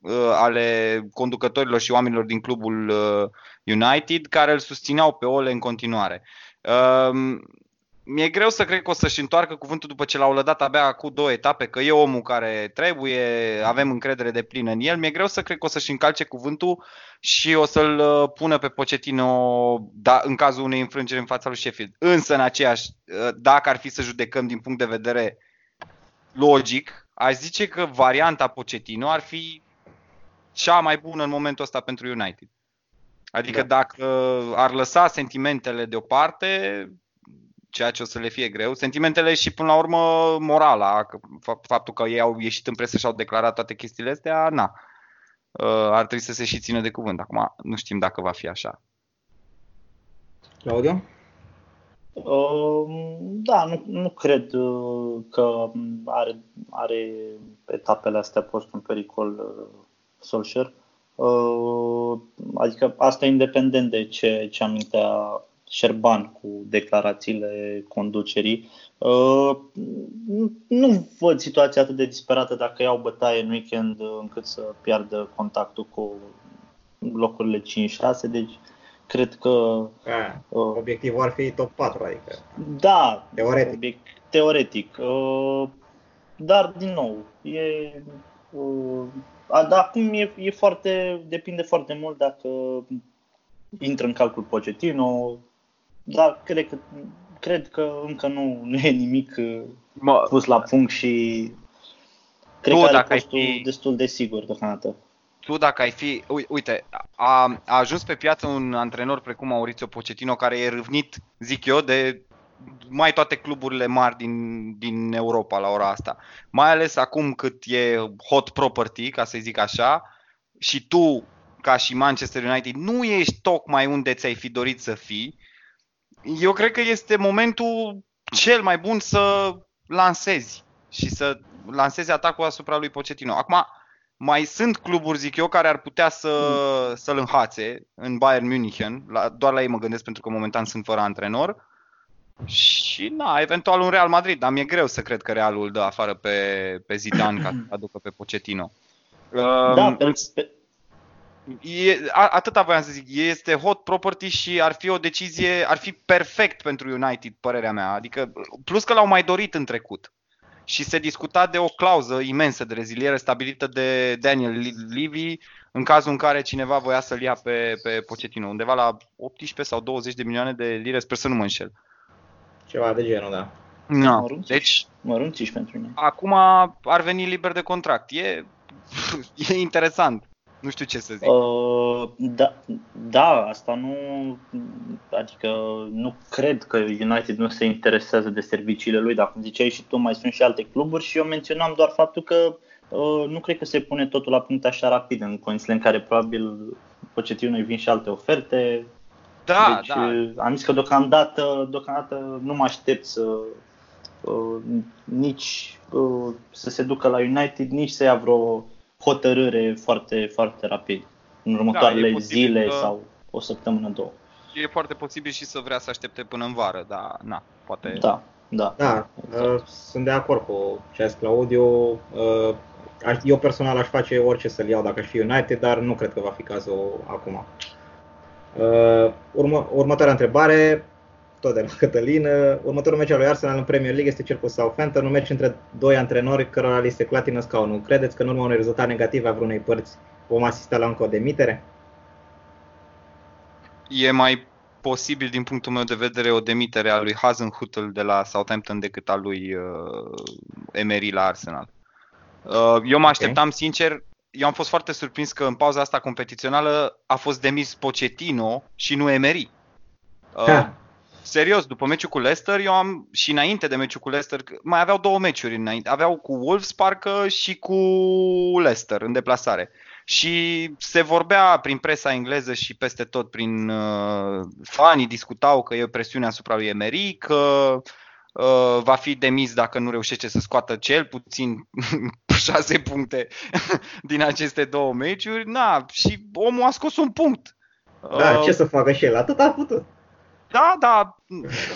uh, ale conducătorilor și oamenilor din clubul uh, United care îl susțineau pe Ole în continuare. Um, mi-e greu să cred că o să-și întoarcă cuvântul după ce l-au lădat abia cu două etape, că e omul care trebuie, avem încredere de plină în el. Mi-e greu să cred că o să-și încalce cuvântul și o să-l uh, pună pe Pochettino da, în cazul unei înfrângeri în fața lui Sheffield. Însă, în aceeași, uh, dacă ar fi să judecăm din punct de vedere logic, aș zice că varianta Pochettino ar fi cea mai bună în momentul ăsta pentru United. Adică da. dacă ar lăsa sentimentele deoparte, ceea ce o să le fie greu. Sentimentele și până la urmă morala, faptul că ei au ieșit în presă și au declarat toate chestiile astea, na, uh, ar trebui să se și țină de cuvânt. Acum nu știm dacă va fi așa. Claudiu? Uh, da, nu, nu cred uh, că are, are etapele astea pus în pericol uh, Solskjaer. Uh, adică asta independent de ce, ce amintea Șerban cu declarațiile conducerii. Uh, nu văd situația atât de disperată dacă iau bătaie în weekend încât să piardă contactul cu locurile 5-6, deci cred că... A, uh, obiectivul ar fi top 4, adică... Da, teoretic. Obiect, teoretic. Uh, dar, din nou, e... Uh, dar acum e, e foarte, depinde foarte mult dacă intră în calcul Pochettino, dar cred că, cred că încă nu, nu e nimic uh, mă, pus la punct și cred tu, că are dacă fi, destul de sigur deocamdată. Tu dacă ai fi, uite, a, a ajuns pe piață un antrenor precum Maurizio Pochettino care e râvnit, zic eu, de mai toate cluburile mari din, din Europa la ora asta. Mai ales acum cât e hot property, ca să zic așa, și tu, ca și Manchester United, nu ești tocmai unde ți-ai fi dorit să fii, eu cred că este momentul cel mai bun să lansezi și să lansezi atacul asupra lui Pochettino. Acum, mai sunt cluburi, zic eu, care ar putea să, să-l înhațe în Bayern München, la, doar la ei mă gândesc pentru că momentan sunt fără antrenor. Și na, eventual un Real Madrid, dar mi-e greu să cred că Realul dă afară pe, pe Zidane ca să aducă pe Pochettino. Da, um, pe, pe, E, a, atâta voiam să zic, este hot property și ar fi o decizie, ar fi perfect pentru United, părerea mea. Adică, plus că l-au mai dorit în trecut. Și se discuta de o clauză imensă de reziliere stabilită de Daniel Levy în cazul în care cineva voia să-l ia pe, pe Pochettino, undeva la 18 sau 20 de milioane de lire, sper să nu mă înșel. Ceva de genul, da. No. Deci, mărunțiși pentru mine. Acum ar veni liber de contract. E, e interesant. Nu știu ce să zic. Uh, da, da, asta nu. Adică nu cred că United nu se interesează de serviciile lui, dar cum ziceai și tu, mai sunt și alte cluburi și eu menționam doar faptul că uh, nu cred că se pune totul la punct așa rapid, în condițiile în care probabil Pochettino vin și alte oferte. Da, deci, da. Uh, am zis că deocamdată, deocamdată nu mă aștept să uh, nici uh, să se ducă la United, nici să ia vreo hotărâre foarte, foarte rapid, în următoarele da, zile că... sau o săptămână, două. E foarte posibil și să vrea să aștepte până în vară, dar na, poate... Da, da. Da, exact. uh, sunt de acord cu ce a zis Claudio. Uh, eu personal aș face orice să-l iau dacă aș fi United, dar nu cred că va fi cazul acum. Uh, urmă, următoarea întrebare tot de la Cătălin. Următorul meci al lui Arsenal în Premier League este cel cu Southampton, un meci între doi antrenori cărora li se clatină scaunul. Credeți că în urma unui rezultat negativ a vreunei părți vom asista la încă o demitere? E mai posibil din punctul meu de vedere o demitere a lui Hazenhutel de la Southampton decât a lui uh, Emery la Arsenal. Uh, eu mă așteptam okay. sincer, eu am fost foarte surprins că în pauza asta competițională a fost demis Pochettino și nu Emery. Uh, serios, după meciul cu Leicester, eu am și înainte de meciul cu Leicester, mai aveau două meciuri înainte. Aveau cu Wolves parcă și cu Leicester în deplasare. Și se vorbea prin presa engleză și peste tot prin uh, fanii discutau că e o presiune asupra lui Emery, că uh, va fi demis dacă nu reușește să scoată cel puțin șase puncte din aceste două meciuri. Na, și omul a scos un punct Da, uh, ce să facă și el? Atât a putut. Da, da,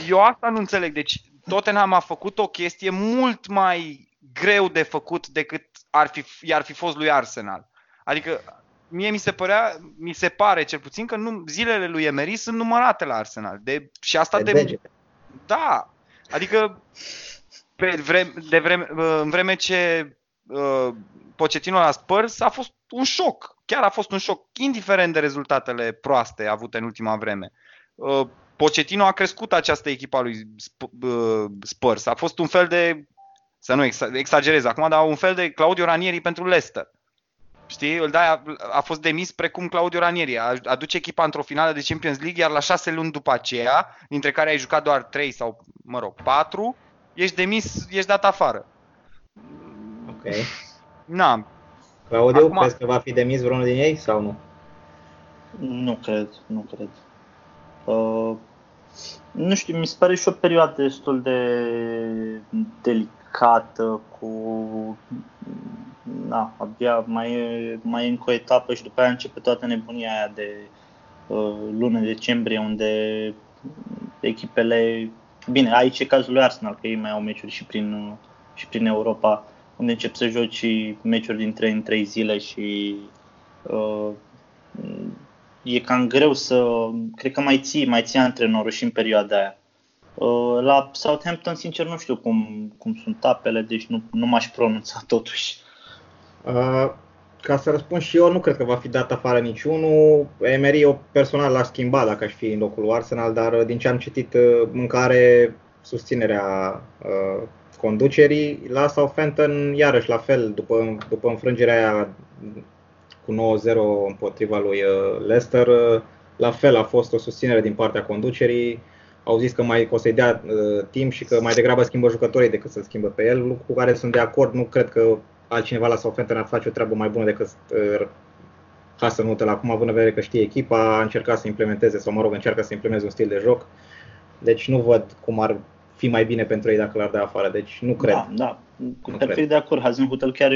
eu asta nu înțeleg. Deci Tottenham a făcut o chestie mult mai greu de făcut decât ar fi, i-ar fi fost lui Arsenal. Adică mie mi se părea, mi se pare cel puțin că nu, zilele lui Emery sunt numărate la Arsenal. De, și asta de, de Da. Adică pe vreme, de vreme, în vreme ce uh, Pochettino la Spurs a fost un șoc. Chiar a fost un șoc, indiferent de rezultatele proaste avute în ultima vreme. Uh, Pochettino a crescut această echipă a lui uh, Spurs. A fost un fel de, să nu exagerez acum, dar un fel de Claudio Ranieri pentru Leicester. Știi, îl dai, a, a fost demis precum Claudio Ranieri. A, aduce echipa într-o finală de Champions League, iar la șase luni după aceea, dintre care ai jucat doar trei sau, mă rog, patru, ești demis, ești dat afară. Ok. Na. Claudiu, Acum... crezi că va fi demis vreunul din ei sau nu? Nu cred, nu cred. Uh, nu știu, mi se pare și o perioadă destul de delicată cu na, abia mai e, mai e încă o etapă și după aia începe toată nebunia aia de uh, lună decembrie unde echipele Bine, aici e cazul lui Arsenal, că ei mai au meciuri și prin, și prin Europa, unde încep să joci meciuri din 3 în 3 zile și uh, e cam greu să, cred că mai ții, mai ții antrenorul și în perioada aia. Uh, la Southampton, sincer, nu știu cum, cum sunt apele, deci nu, nu m-aș pronunța totuși. Uh, ca să răspund și eu, nu cred că va fi dat afară niciunul. Emery, eu personal l-aș schimba dacă aș fi în locul Arsenal, dar uh, din ce am citit, uh, mâncare susținerea uh, conducerii. La Southampton, iarăși la fel, după, după înfrângerea aia cu 9-0 împotriva lui uh, Leicester, uh, la fel a fost o susținere din partea conducerii. Au zis că mai o să-i dea uh, timp și că mai degrabă schimbă jucătorii decât să-l schimbă pe el, lucru cu care sunt de acord. Nu cred că altcineva la Southampton ar face o treabă mai bună decât uh, Hasenhutel acum, având în vedere că știe echipa, a încercat să implementeze, sau mă rog, încearcă să implementeze un stil de joc. Deci nu văd cum ar fi mai bine pentru ei dacă l-ar da afară. Deci nu cred. Da, da. Cu perfect de acord. Hasenhutel chiar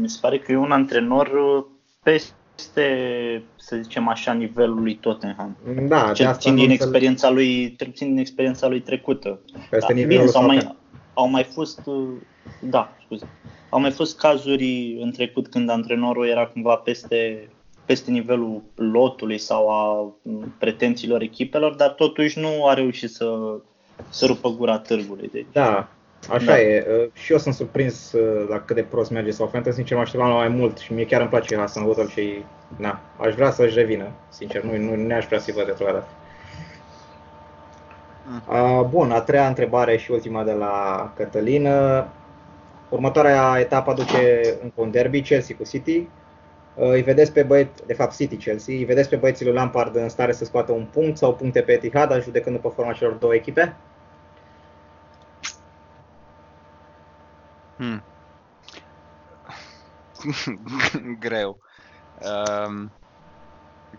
mi se pare că e un antrenor uh, peste, să zicem așa, nivelul lui Tottenham. Da, cel puțin din experiența lui, cel puțin din experiența lui trecută. Peste da, nivelul bine, sau mai, au mai fost, uh, da, scuze, au mai fost cazuri în trecut când antrenorul era cumva peste, peste nivelul lotului sau a pretențiilor echipelor, dar totuși nu a reușit să, să rupă gura târgului. Deci, da, Așa da. e. Uh, și eu sunt surprins uh, la cât de prost merge sau Fantasy. Sincer, mă așteptam la mai mult și mie chiar îmi place Hassan Hotel și na, aș vrea să-și revină. Sincer, nu, nu, nu aș vrea să-i văd retrogradat. Uh, bun, a treia întrebare și ultima de la Cătălin. Următoarea etapă aduce încă un derby, Chelsea cu City. Îi vedeți pe băieți, de fapt City-Chelsea, îi vedeți pe băieții lui Lampard în stare să scoată un punct sau puncte pe Etihad, judecând după forma celor două echipe? Hmm. Greu. Um,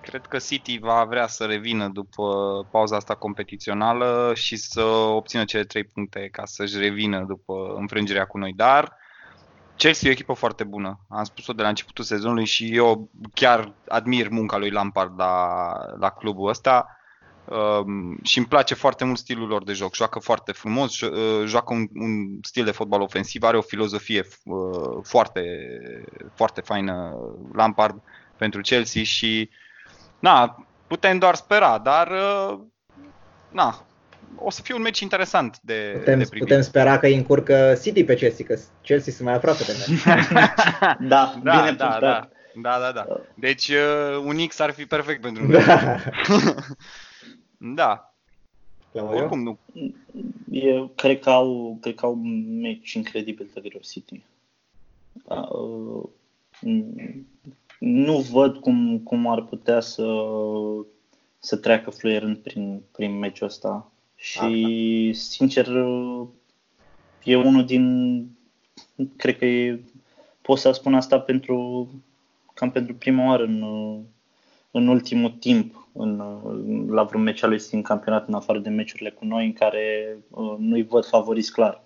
cred că City va vrea să revină după pauza asta competițională și să obțină cele trei puncte ca să-și revină după înfrângerea cu noi. Dar Chelsea e o echipă foarte bună. Am spus-o de la începutul sezonului și eu chiar admir munca lui Lampard la, la clubul ăsta. Um, și îmi place foarte mult stilul lor de joc. Joacă foarte frumos, uh, joacă un, un stil de fotbal ofensiv, are o filozofie uh, foarte, foarte faină Lampard pentru Chelsea și na, putem doar spera, dar uh, na, o să fie un meci interesant de, putem, de privit. Putem spera că îi încurcă City pe Chelsea, că Chelsea sunt mai aproape de noi. da, da, bine da, da, da, da, da. Deci uh, un X ar fi perfect pentru noi. Da. Da. Oricum nu. Eu cred că au, cred că au un meci incredibil de greu City. Uh, nu văd cum, cum ar putea să, să treacă fluierând prin, prin meciul ăsta. Și, Asta. sincer, e unul din... Cred că e, pot să spun asta pentru cam pentru prima oară în, în ultimul timp în, la vreun meci al lui din campionat în afară de meciurile cu noi în care uh, nu-i văd favoriți clar.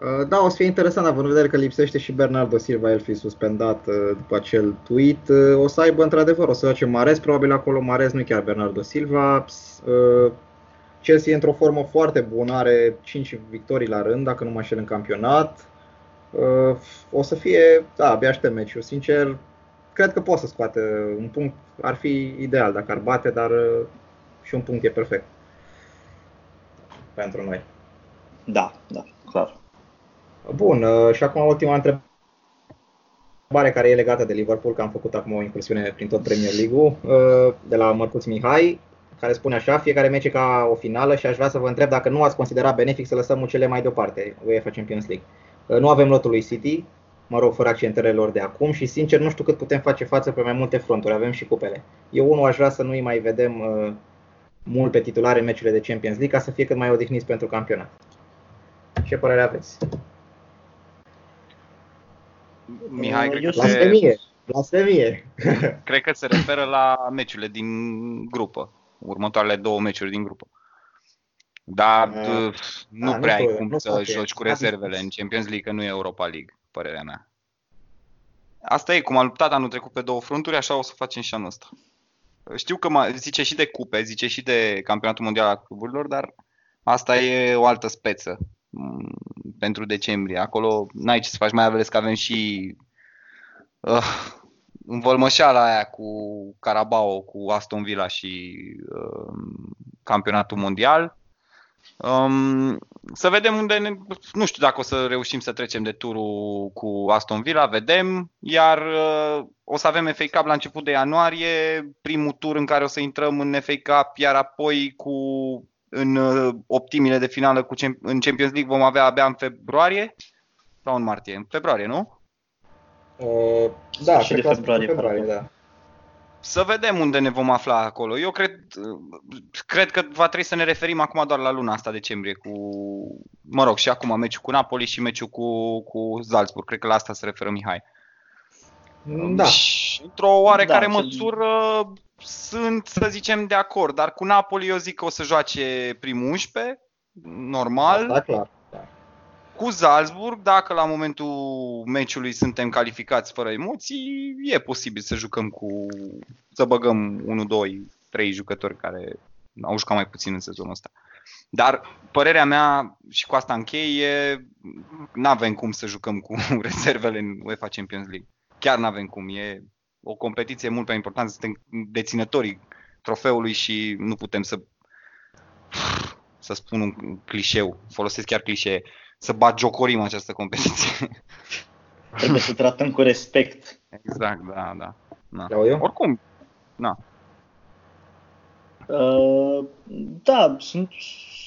Uh, da, o să fie interesant, având în vedere că lipsește și Bernardo Silva, el fi suspendat uh, după acel tweet. Uh, o să aibă, într-adevăr, o să face Marez, probabil acolo Marez, nu chiar Bernardo Silva. Chelsea e într-o formă foarte bună, are 5 victorii la rând, dacă nu mă înșel în campionat. O să fie, da, abia aștept meciul. Sincer, cred că poate să scoate un punct. Ar fi ideal dacă ar bate, dar și un punct e perfect pentru noi. Da, da, clar. Bun, uh, și acum ultima întrebare care e legată de Liverpool, că am făcut acum o incursiune prin tot Premier League-ul, uh, de la Mărcuț Mihai, care spune așa, fiecare meci e ca o finală și aș vrea să vă întreb dacă nu ați considerat benefic să lăsăm cele mai deoparte, UEFA Champions League. Uh, nu avem lotul lui City, mă rog, fără accentările lor de acum și sincer nu știu cât putem face față pe mai multe fronturi, avem și cupele. Eu unul aș vrea să nu-i mai vedem uh, mult pe titulare în meciurile de Champions League ca să fie cât mai odihniți pentru campionat. Ce părere aveți? Mihai, cred că se... Blasfemie. cred că se referă la meciurile din grupă. Următoarele două meciuri din grupă. Dar uh, nu a, prea ai cum nu să joci cu rezervele în Champions League, că nu e Europa League, părerea mea. Asta e, cum a luptat anul trecut pe două fronturi, așa o să facem și anul ăsta. Știu că zice și de cupe, zice și de campionatul mondial al cluburilor, dar asta e o altă speță pentru decembrie. Acolo n-ai ce să faci, mai ales că avem și uh, învălmășeala aia cu Carabao, cu Aston Villa și uh, campionatul mondial. Um, să vedem unde ne, nu știu dacă o să reușim să trecem de turul cu Aston Villa, vedem, iar uh, o să avem FA Cup la început de ianuarie, primul tur în care o să intrăm în FA Cup, iar apoi cu în uh, optimile de finală cu, în Champions League vom avea abia în februarie sau în martie? În februarie, nu? Uh, da, și de februarie, februarie da. Să vedem unde ne vom afla acolo. Eu cred, cred că va trebui să ne referim acum doar la luna asta decembrie cu, mă rog, și acum meciul cu Napoli și meciul cu, cu Salzburg. Cred că la asta se referă Mihai. Da. Și într-o oarecare da, măsură sunt, să zicem, de acord, dar cu Napoli eu zic că o să joace primul 11, normal. Da, clar. Da. Cu Salzburg, dacă la momentul meciului suntem calificați fără emoții, e posibil să jucăm cu, să băgăm 1, 2, 3 jucători care au jucat mai puțin în sezonul ăsta. Dar părerea mea, și cu asta închei, e nu avem cum să jucăm cu rezervele în UEFA Champions League. Chiar nu avem cum. E o competiție mult mai importantă, suntem deținătorii trofeului și nu putem să să spun un clișeu, folosesc chiar clișee, să bagiocorim această competiție. Trebuie să tratăm cu respect. Exact, da, da. da. Eu? Oricum, na. Uh, da, sunt,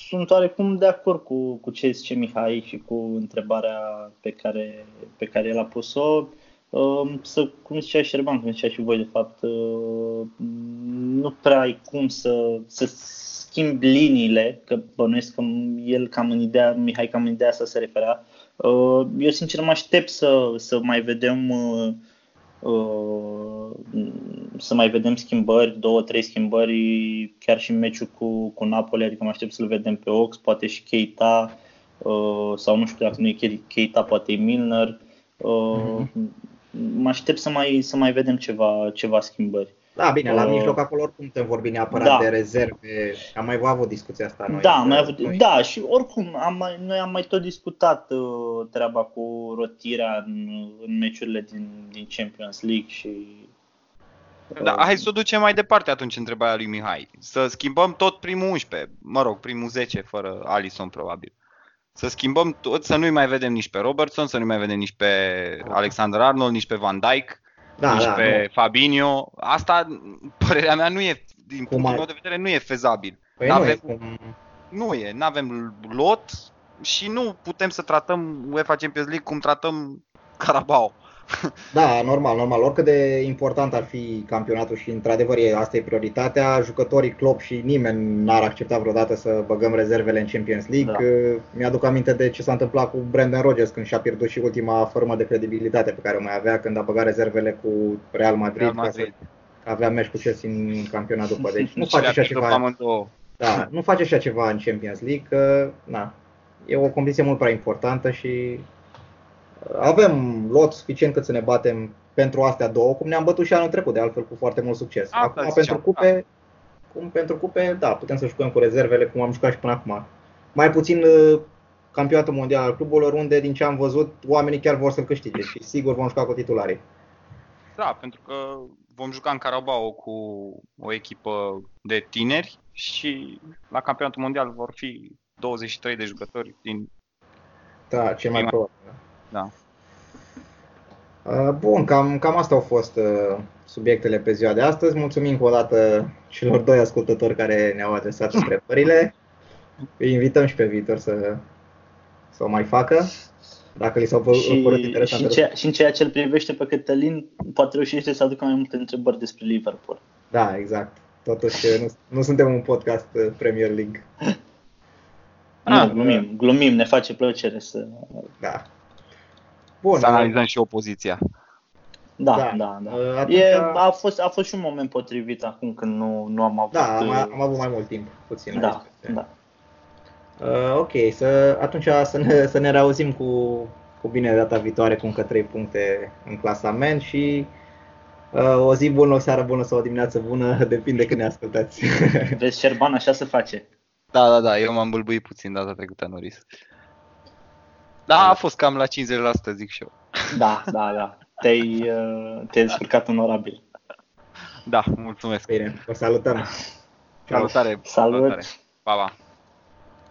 sunt oarecum de acord cu, cu ce zice Mihai și cu întrebarea pe care, pe care el a pus-o. Um, să, cum zicea Șerban, cum zicea și voi de fapt, uh, nu prea ai cum să, să schimbi liniile, că bănuiesc că el cam în ideea, Mihai cam în ideea asta se referea. Uh, eu sincer mă aștept să, să mai vedem uh, să mai vedem schimbări, două, trei schimbări, chiar și în meciul cu, cu Napoli, adică mă aștept să-l vedem pe Ox, poate și Keita, sau nu știu dacă nu e Keita, poate e Milner. Mm-hmm mă aștept să mai, să mai vedem ceva, ceva schimbări. Da, bine, la uh, mijloc acolo oricum putem vorbi neapărat da. de rezerve. Am mai avut discuția asta noi. Da, mai avut, noi. da și oricum am mai, noi am mai tot discutat uh, treaba cu rotirea în, în meciurile din, din Champions League și da, hai să o ducem mai departe atunci întrebarea lui Mihai. Să schimbăm tot primul 11, mă rog, primul 10 fără Alison probabil să schimbăm tot, să nu-i mai vedem nici pe Robertson, să nu-i mai vedem nici pe Alexander Arnold, nici pe Van Dijk, da, nici da, pe nu. Fabinho. Asta, părerea mea, nu e, din cum punctul meu de vedere, nu e fezabil. Păi nu avem e, cum... nu e, nu avem lot și nu putem să tratăm UEFA Champions League cum tratăm Carabao. Da, normal, normal. Oricât de important ar fi campionatul și într-adevăr asta e prioritatea, jucătorii Klopp și nimeni n-ar accepta vreodată să băgăm rezervele în Champions League. Da. Mi-aduc aminte de ce s-a întâmplat cu Brandon Rodgers când și-a pierdut și ultima formă de credibilitate pe care o mai avea când a băgat rezervele cu Real Madrid, Real Madrid. ca să avea meci cu Chelsea în campionat după. Deci nu face așa ceva. Da, nu face așa ceva în Champions League, că na, e o competiție mult prea importantă și avem lot suficient cât să ne batem pentru astea două, cum ne-am bătut și anul trecut, de altfel, cu foarte mult succes. A, acum, pentru cupe, da. cum pentru cupe, da, putem să jucăm cu rezervele, cum am jucat și până acum. Mai puțin uh, campionatul mondial al cluburilor, unde, din ce am văzut, oamenii chiar vor să-l câștige și sigur vom juca cu titularii. Da, pentru că vom juca în Carabao cu o echipă de tineri și la campionatul mondial vor fi 23 de jucători din... Da, ce mai probabil. Da. Uh, bun, cam, cam asta au fost uh, subiectele pe ziua de astăzi. Mulțumim încă o dată celor doi ascultători care ne-au adresat întrebările. Îi invităm și pe viitor să, să o mai facă. Dacă li s-au părut și, interesante. Și în, ceea, și în ceea ce îl privește pe Cătălin, poate reușește să aducă mai multe întrebări despre Liverpool. Da, exact. Totuși, nu, nu suntem un podcast uh, Premier League. Ah, nu, glumim, glumim, ne face plăcere să... Da. Bun, să analizăm și opoziția. Da, da, da. da. Uh, atunci... E, a, fost, a fost și un moment potrivit acum când nu, nu am avut... Da, am, am avut mai mult timp, puțin. Da, da. Uh, ok, să, atunci să ne, să ne reauzim cu, cu bine data viitoare cu încă 3 puncte în clasament și uh, o zi bună, o seară bună sau o dimineață bună, depinde când ne ascultați. Vezi, Șerban așa se face. Da, da, da, eu m-am bâlbuit puțin data trecută, Noris. Da, a fost cam la 50%, zic și eu. Da, da, da. Te-ai, uh, te-ai descurcat onorabil. Da, mulțumesc. Bine, vă salutăm. Salutare. Salut. Salutare. Pa, pa.